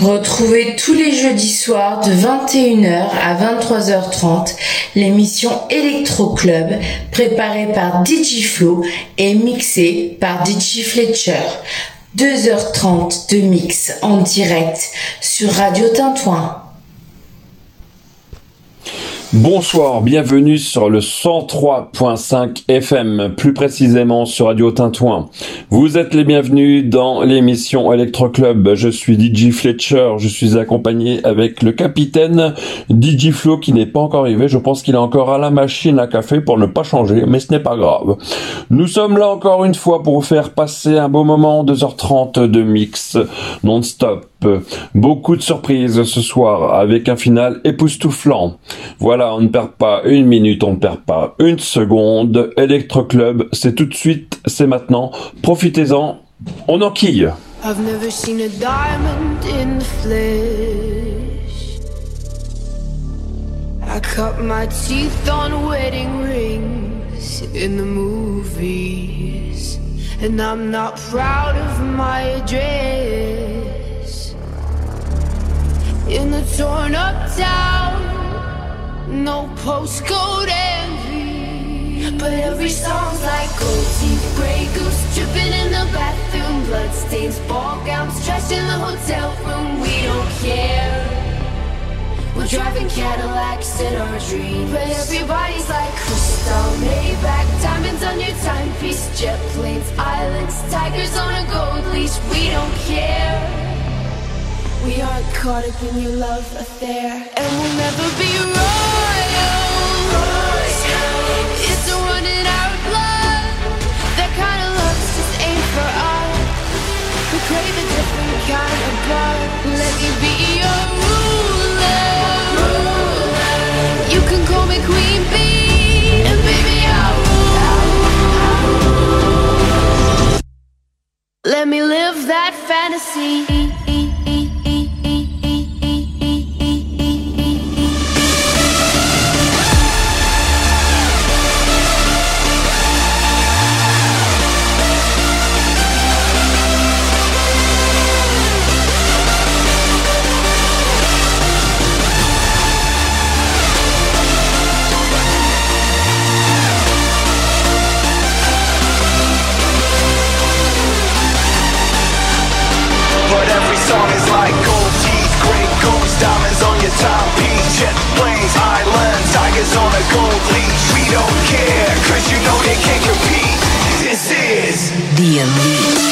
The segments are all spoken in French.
Retrouvez tous les jeudis soirs de 21h à 23h30 l'émission Electro Club préparée par Digiflow et mixée par DJ Fletcher. 2h30 de mix en direct sur Radio Tintouin. Bonsoir, bienvenue sur le 103.5 FM, plus précisément sur Radio Tintouin. Vous êtes les bienvenus dans l'émission Electro Club. Je suis DJ Fletcher, je suis accompagné avec le capitaine DJ Flo qui n'est pas encore arrivé. Je pense qu'il est encore à la machine à café pour ne pas changer, mais ce n'est pas grave. Nous sommes là encore une fois pour vous faire passer un beau moment, 2h30 de mix non-stop Beaucoup de surprises ce soir avec un final époustouflant. Voilà, on ne perd pas une minute, on ne perd pas une seconde. Electro Club, c'est tout de suite, c'est maintenant. Profitez-en, on enquille. I've never seen a diamond in the flesh. I cut my teeth on wedding rings in the movies. And I'm not proud of my address. In the torn up town. No postcode envy, but every song's like gold teeth, gray goose dripping in the bathroom, bloodstains, ball gowns, trash in the hotel room. We don't care. We're driving Cadillacs in our dreams, but everybody's like crystal, Maybach, diamonds on your timepiece, jet planes, islands, tigers on a gold leash. We don't care. We aren't caught up in your love affair And we'll never be royal It's a run in our blood That kind of love just ain't for us. We crave a different kind of blood. Let me be your ruler. You can call me Queen Bee And baby I'll rule Let me live that fantasy care, cause you know they can't compete. This is The Elite.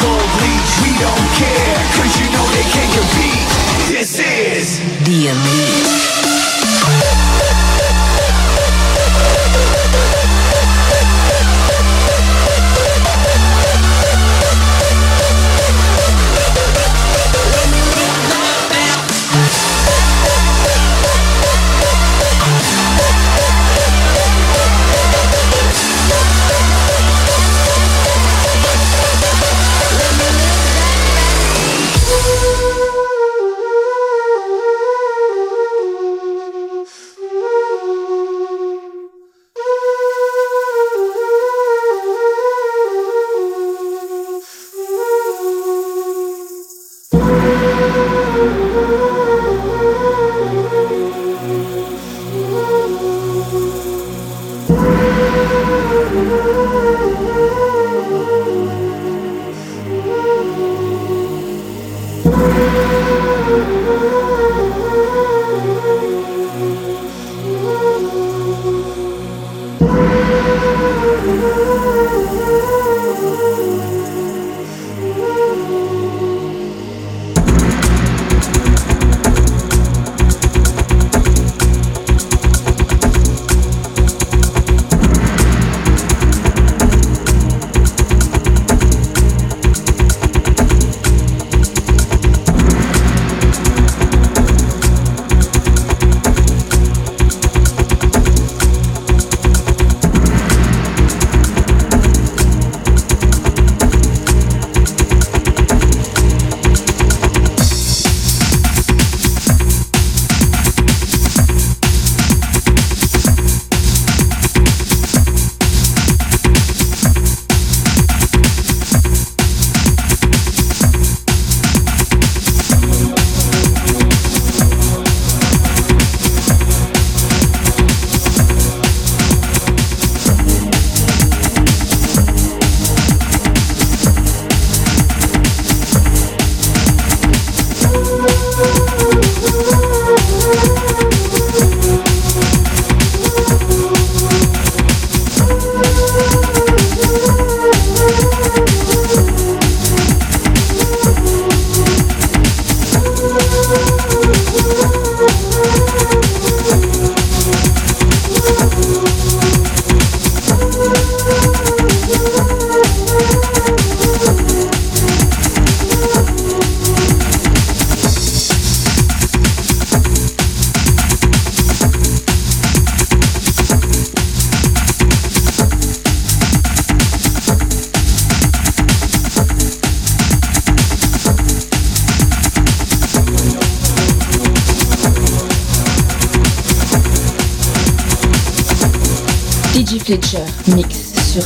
gold leash We don't care, cause you know they can't compete. This is The Elite.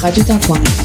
Radio Tintouin.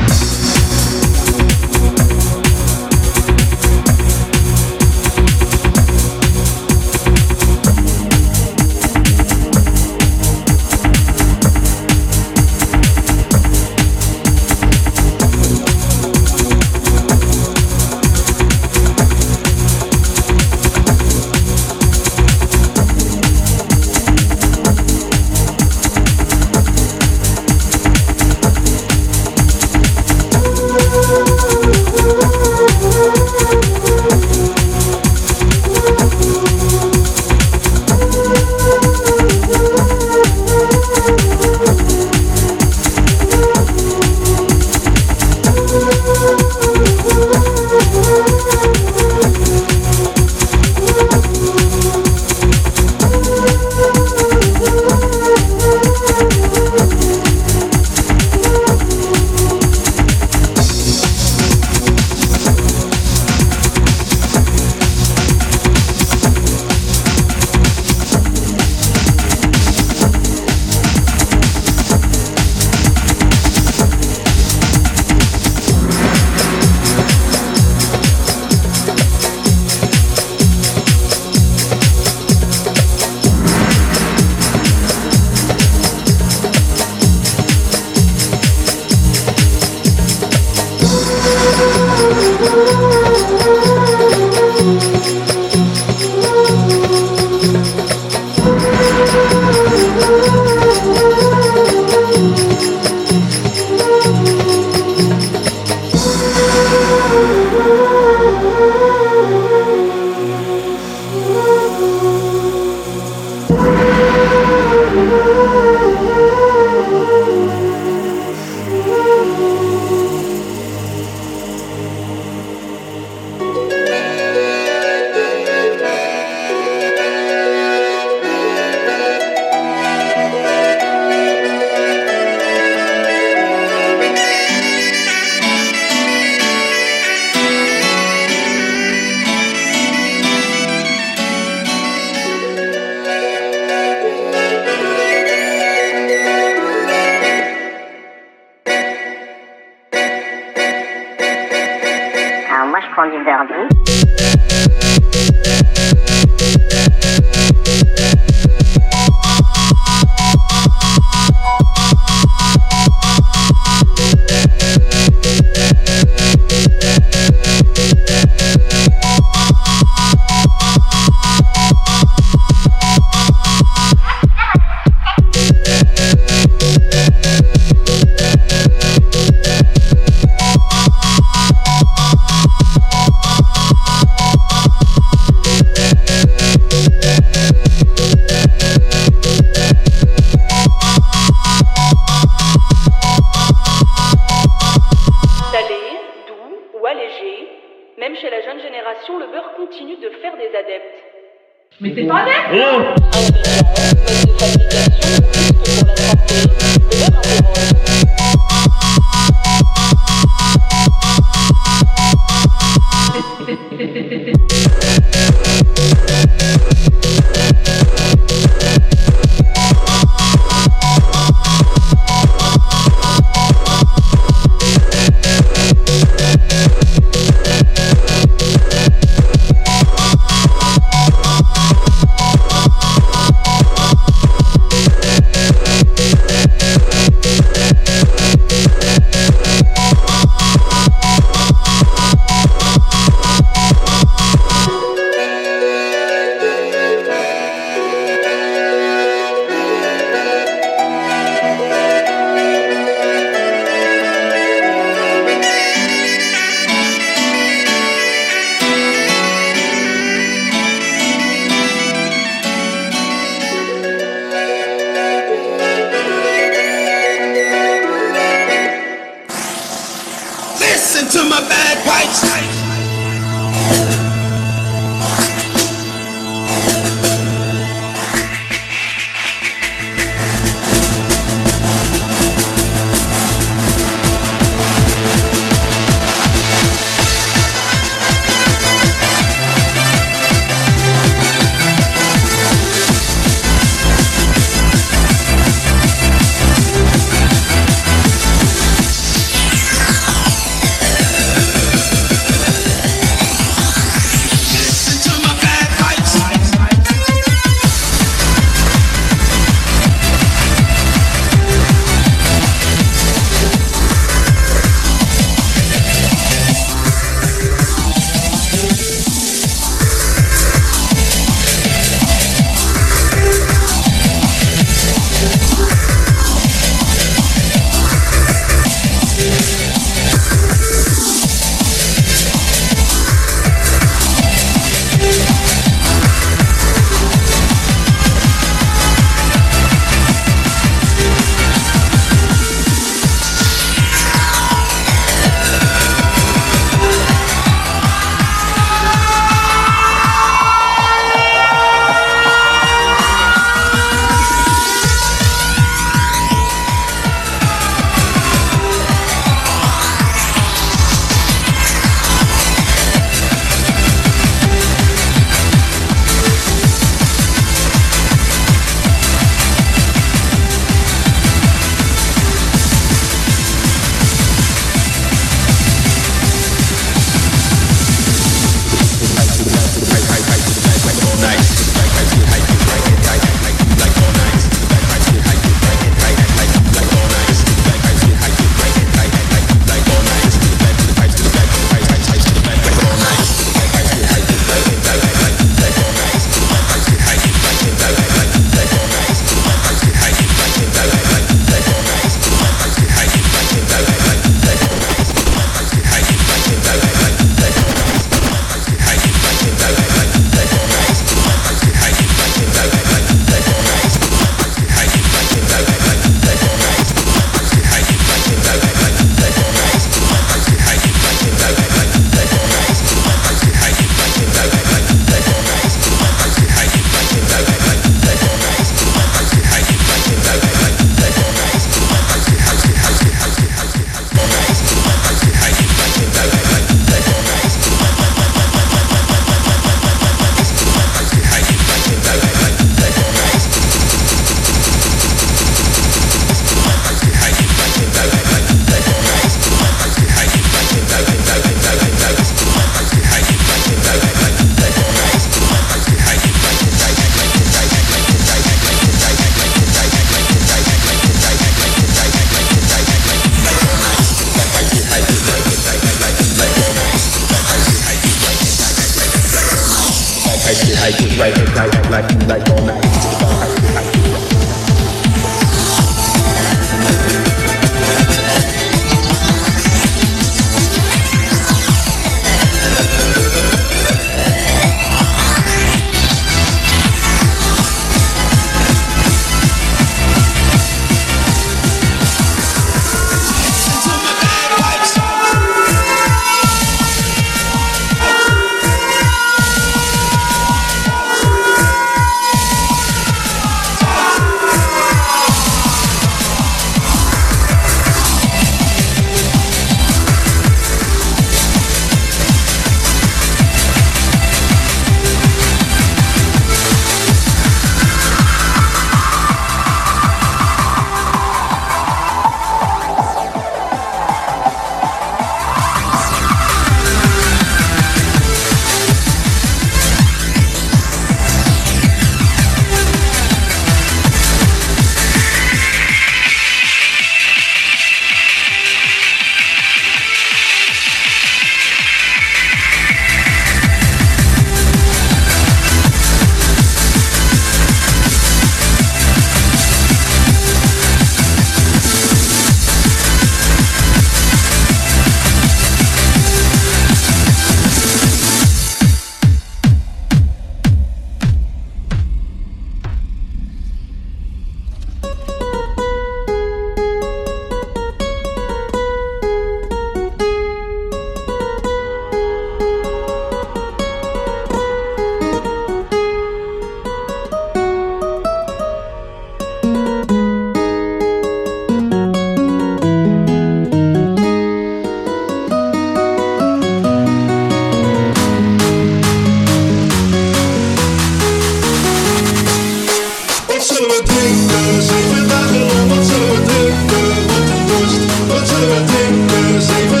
alle save sie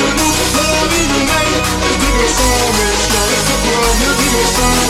Love in the night, the deepest storm is like the world, the.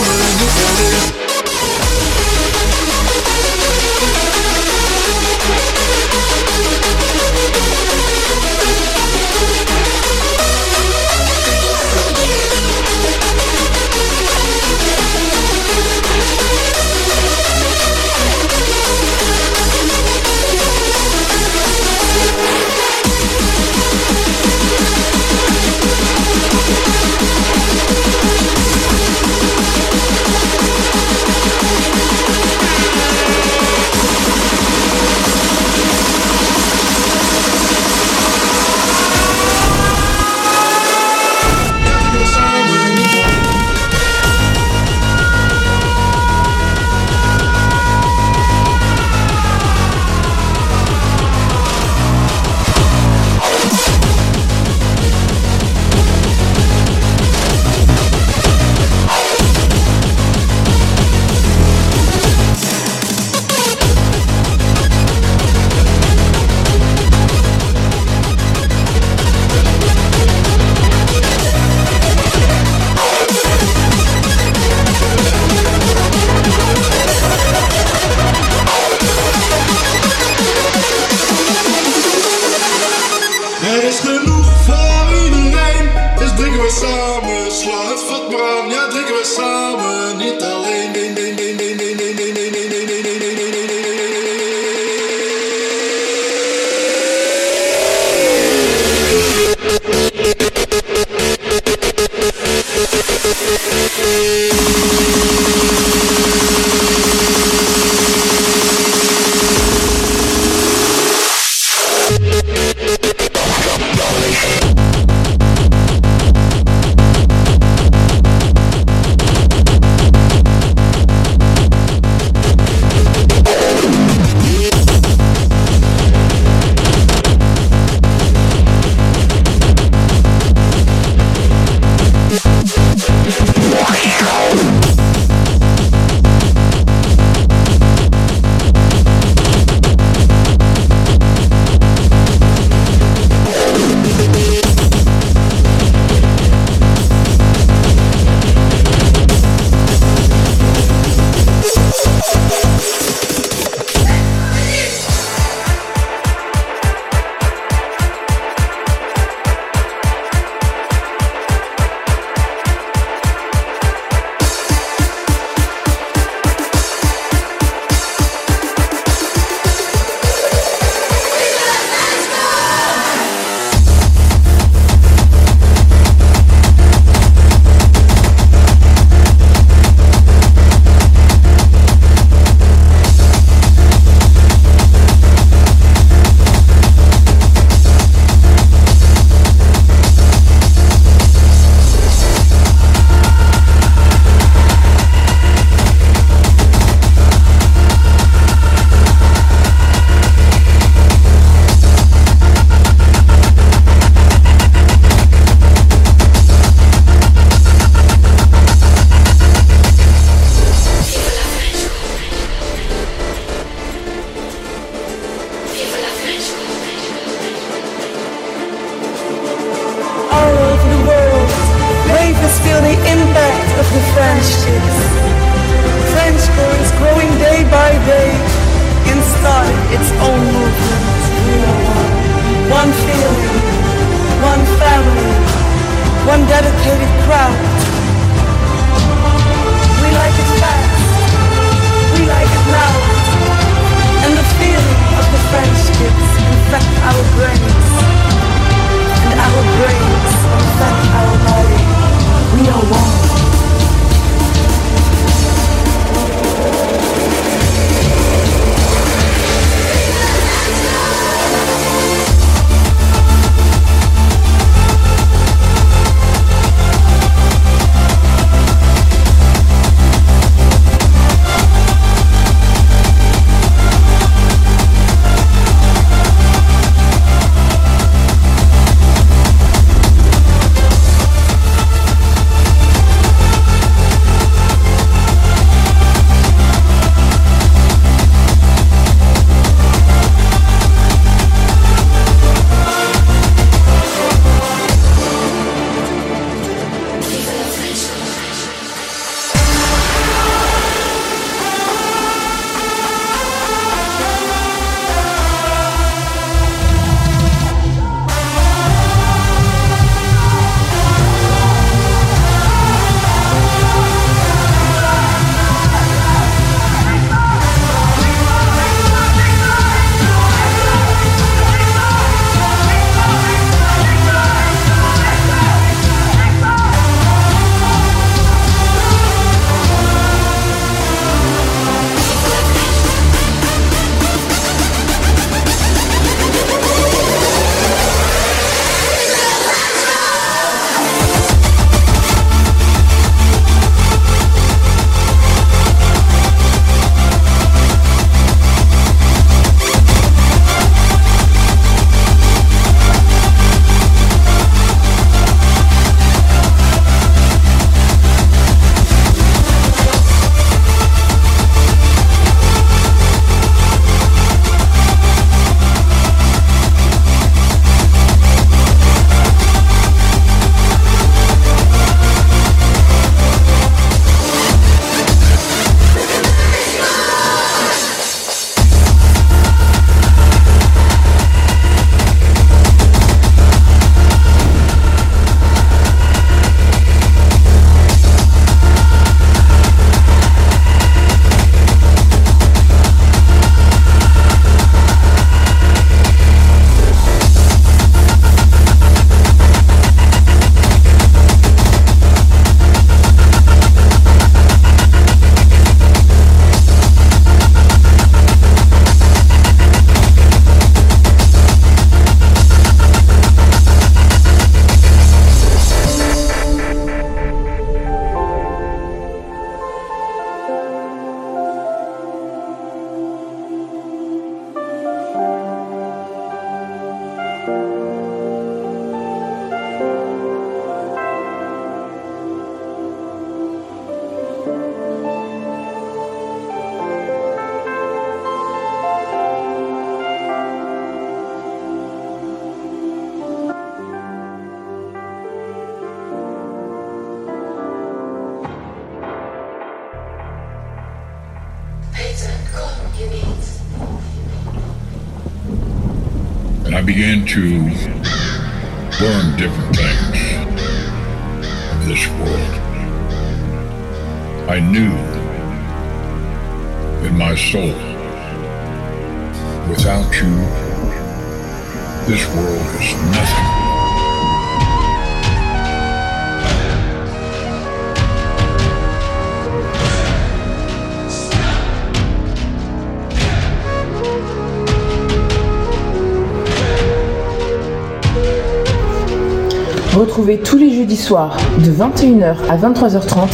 soir, de 21h à 23h30,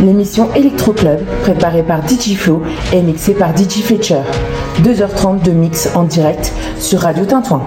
l'émission Electro Club, préparée par Digiflow et mixée par DJ Fletcher. 2h30 de mix en direct sur Radio Tintouin.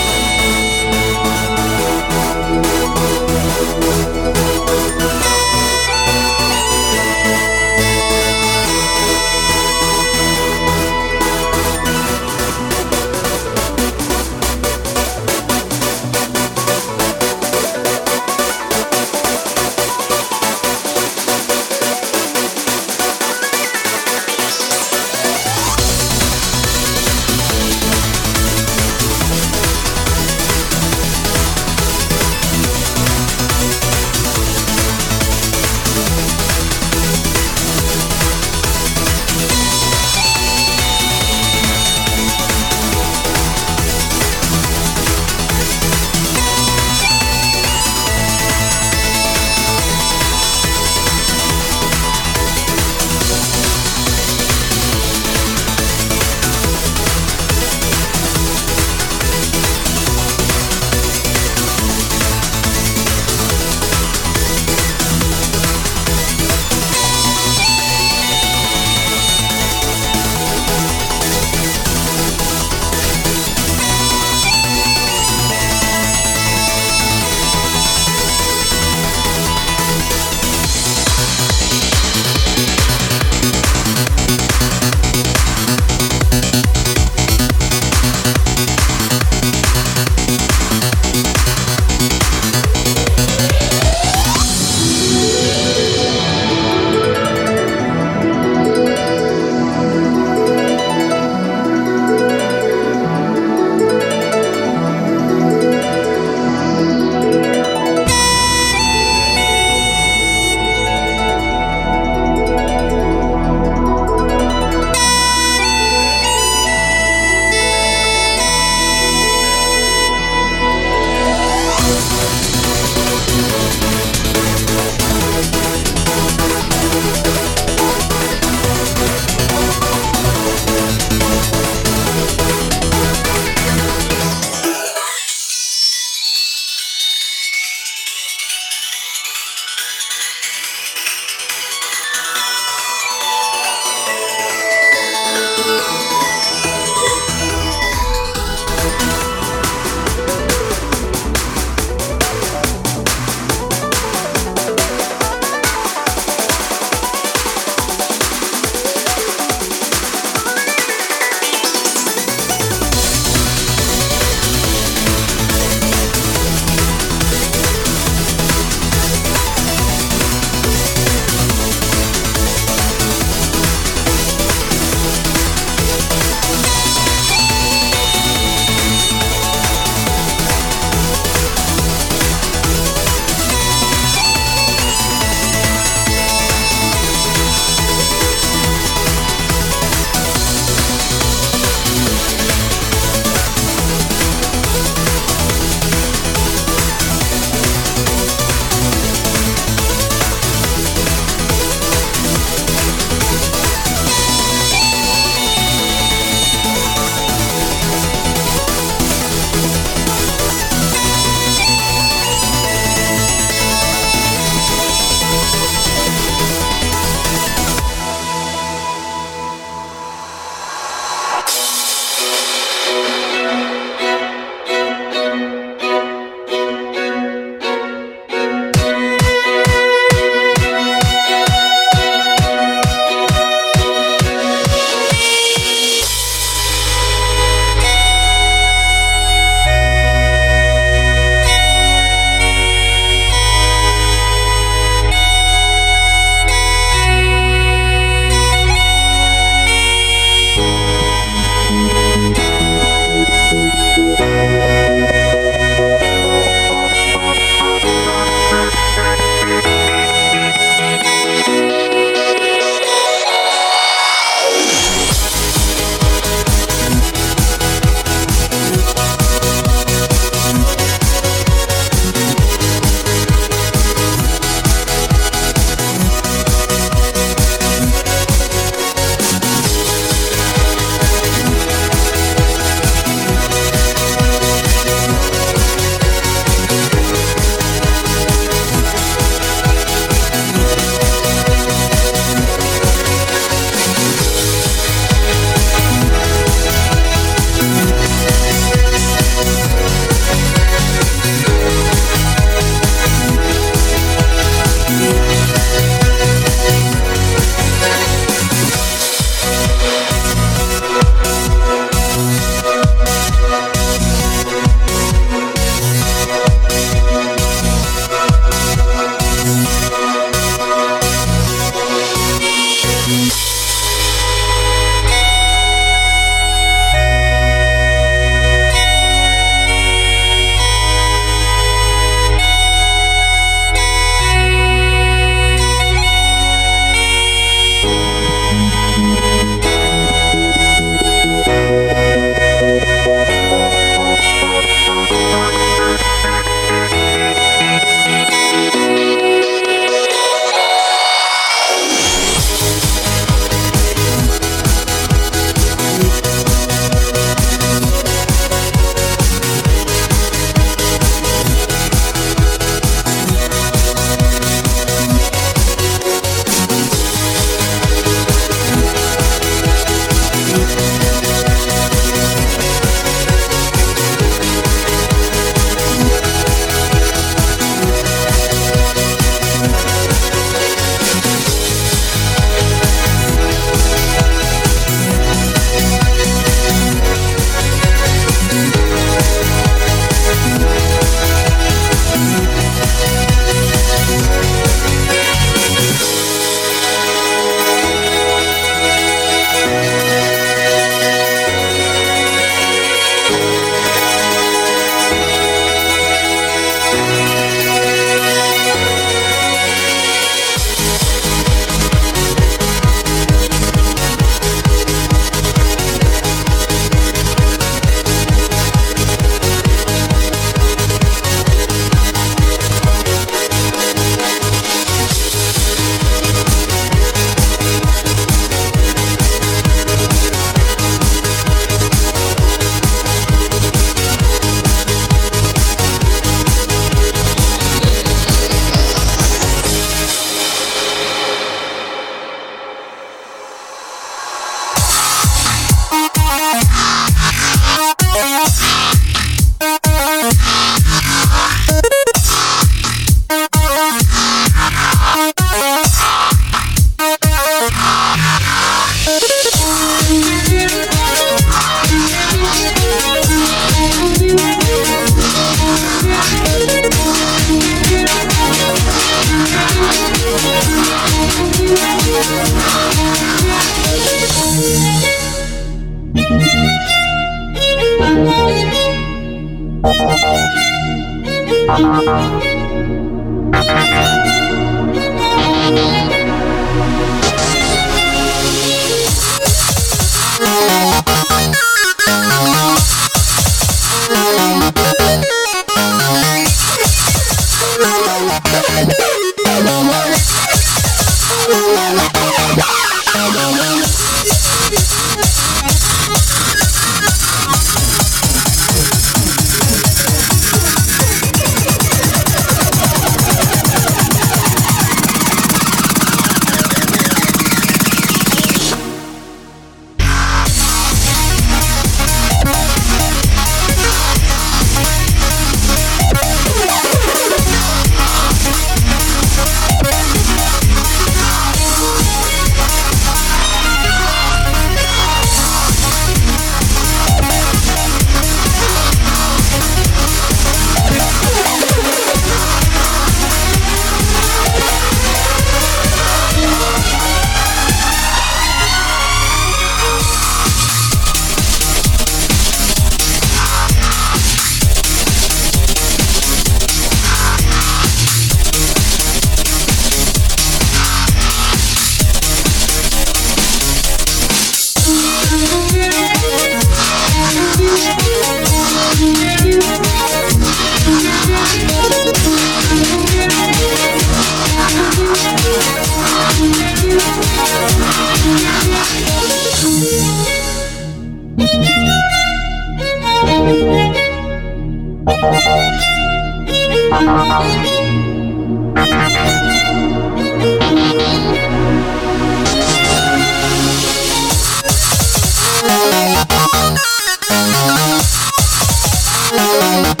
Thank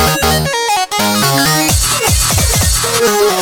you.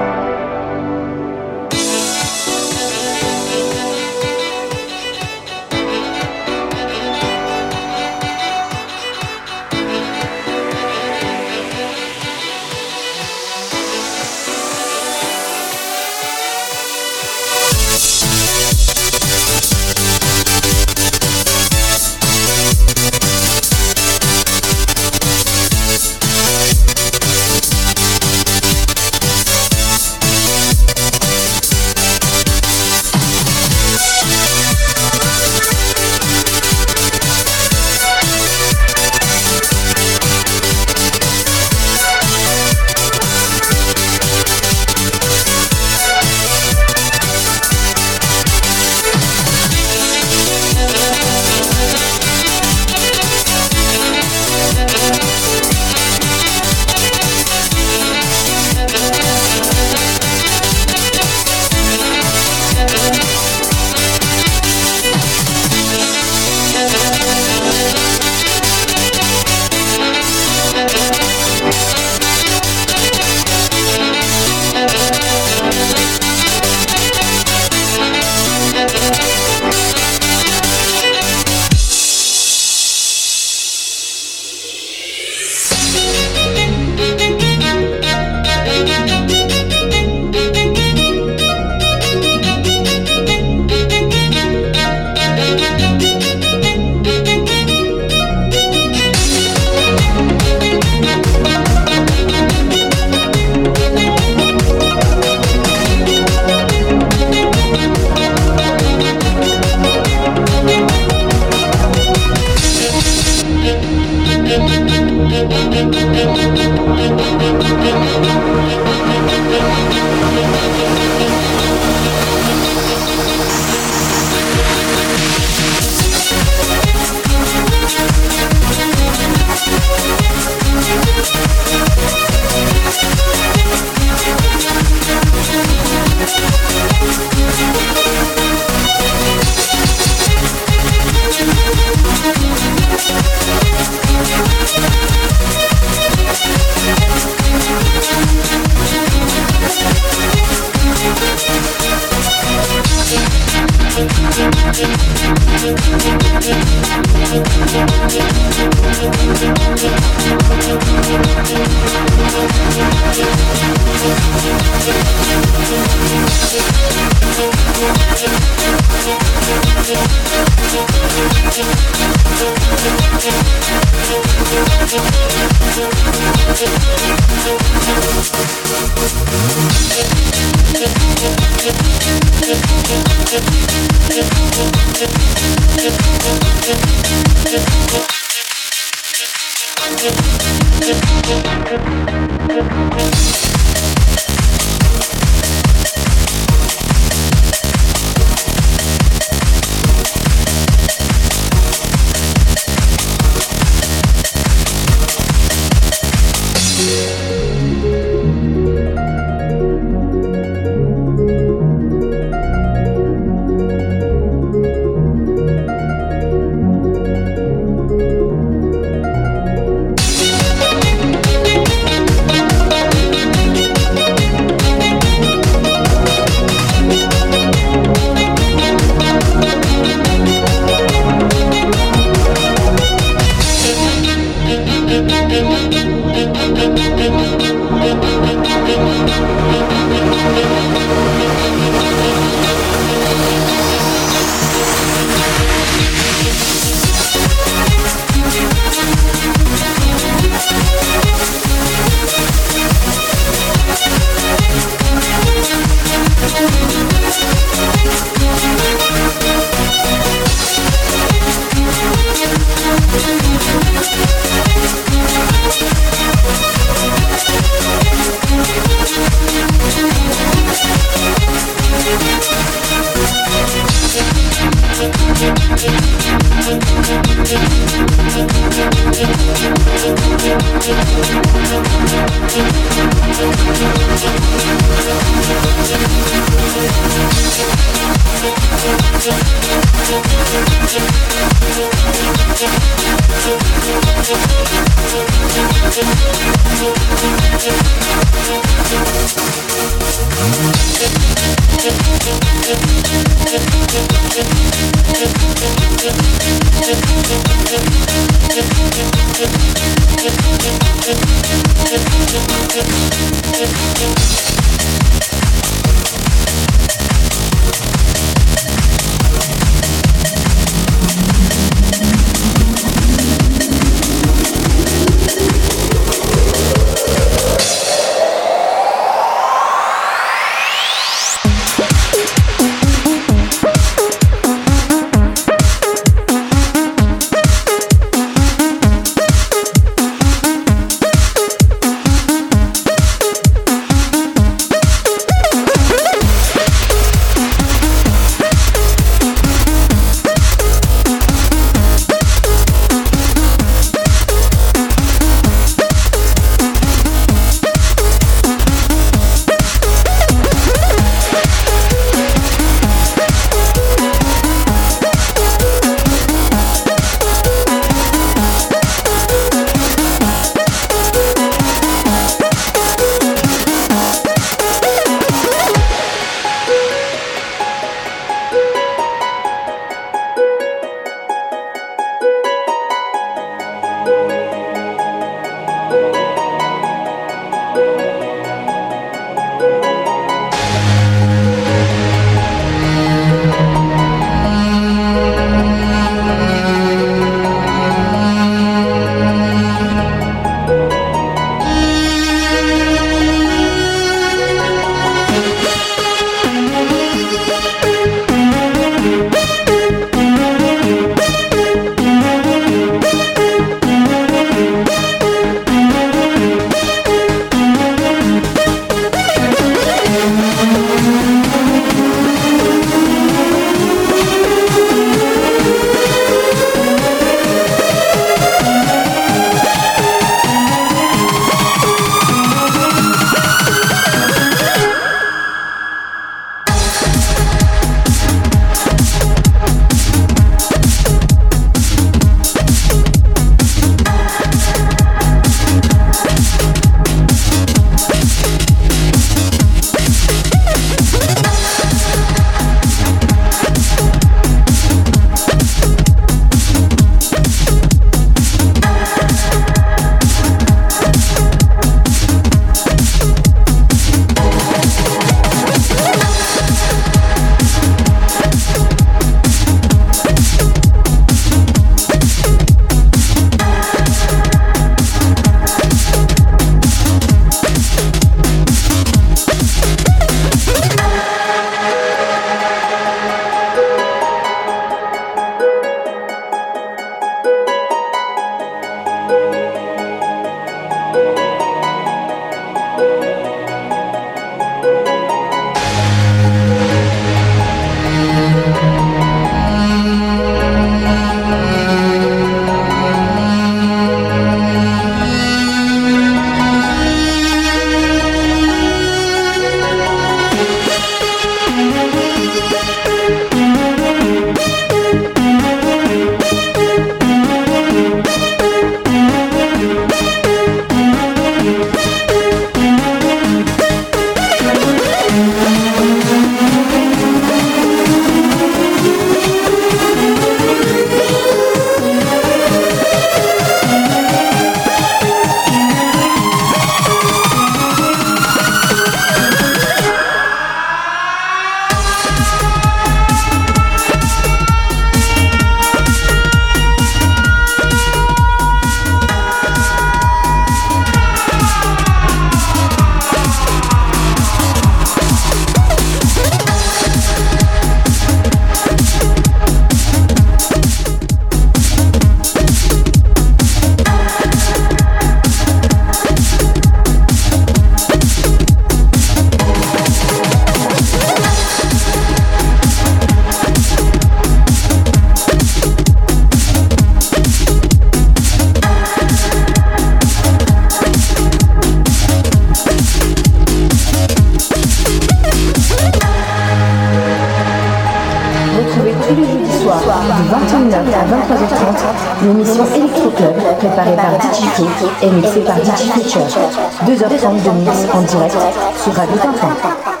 2h30 de mix en direct sur Radio Tintin.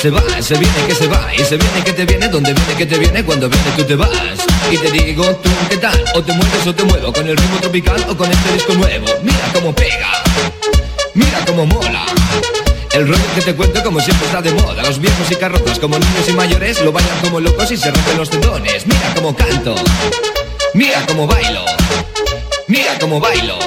Se va, se viene que se va Y se viene que te viene, donde viene que te viene Cuando viene tú te vas. Y te digo tú qué tal O te mueves o te muevo Con el ritmo tropical o con este disco nuevo. Mira cómo pega Mira cómo mola. El rollo que te cuento como siempre está de moda. Los viejos y carrozas como niños y mayores Lo bailan como locos y se rompen los tendones. Mira cómo canto Mira cómo bailo Mira cómo bailo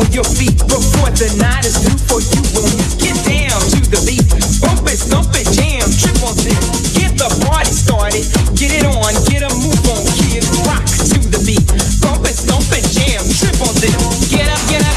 on your feet before the night is through for you. When you get down to the beat, bump it, stomp it, jam, trip on it. Get the party started, get it on, get a move on, kids rock to the beat. Bump it, stomp it, jam, trip on it. Get up, get up,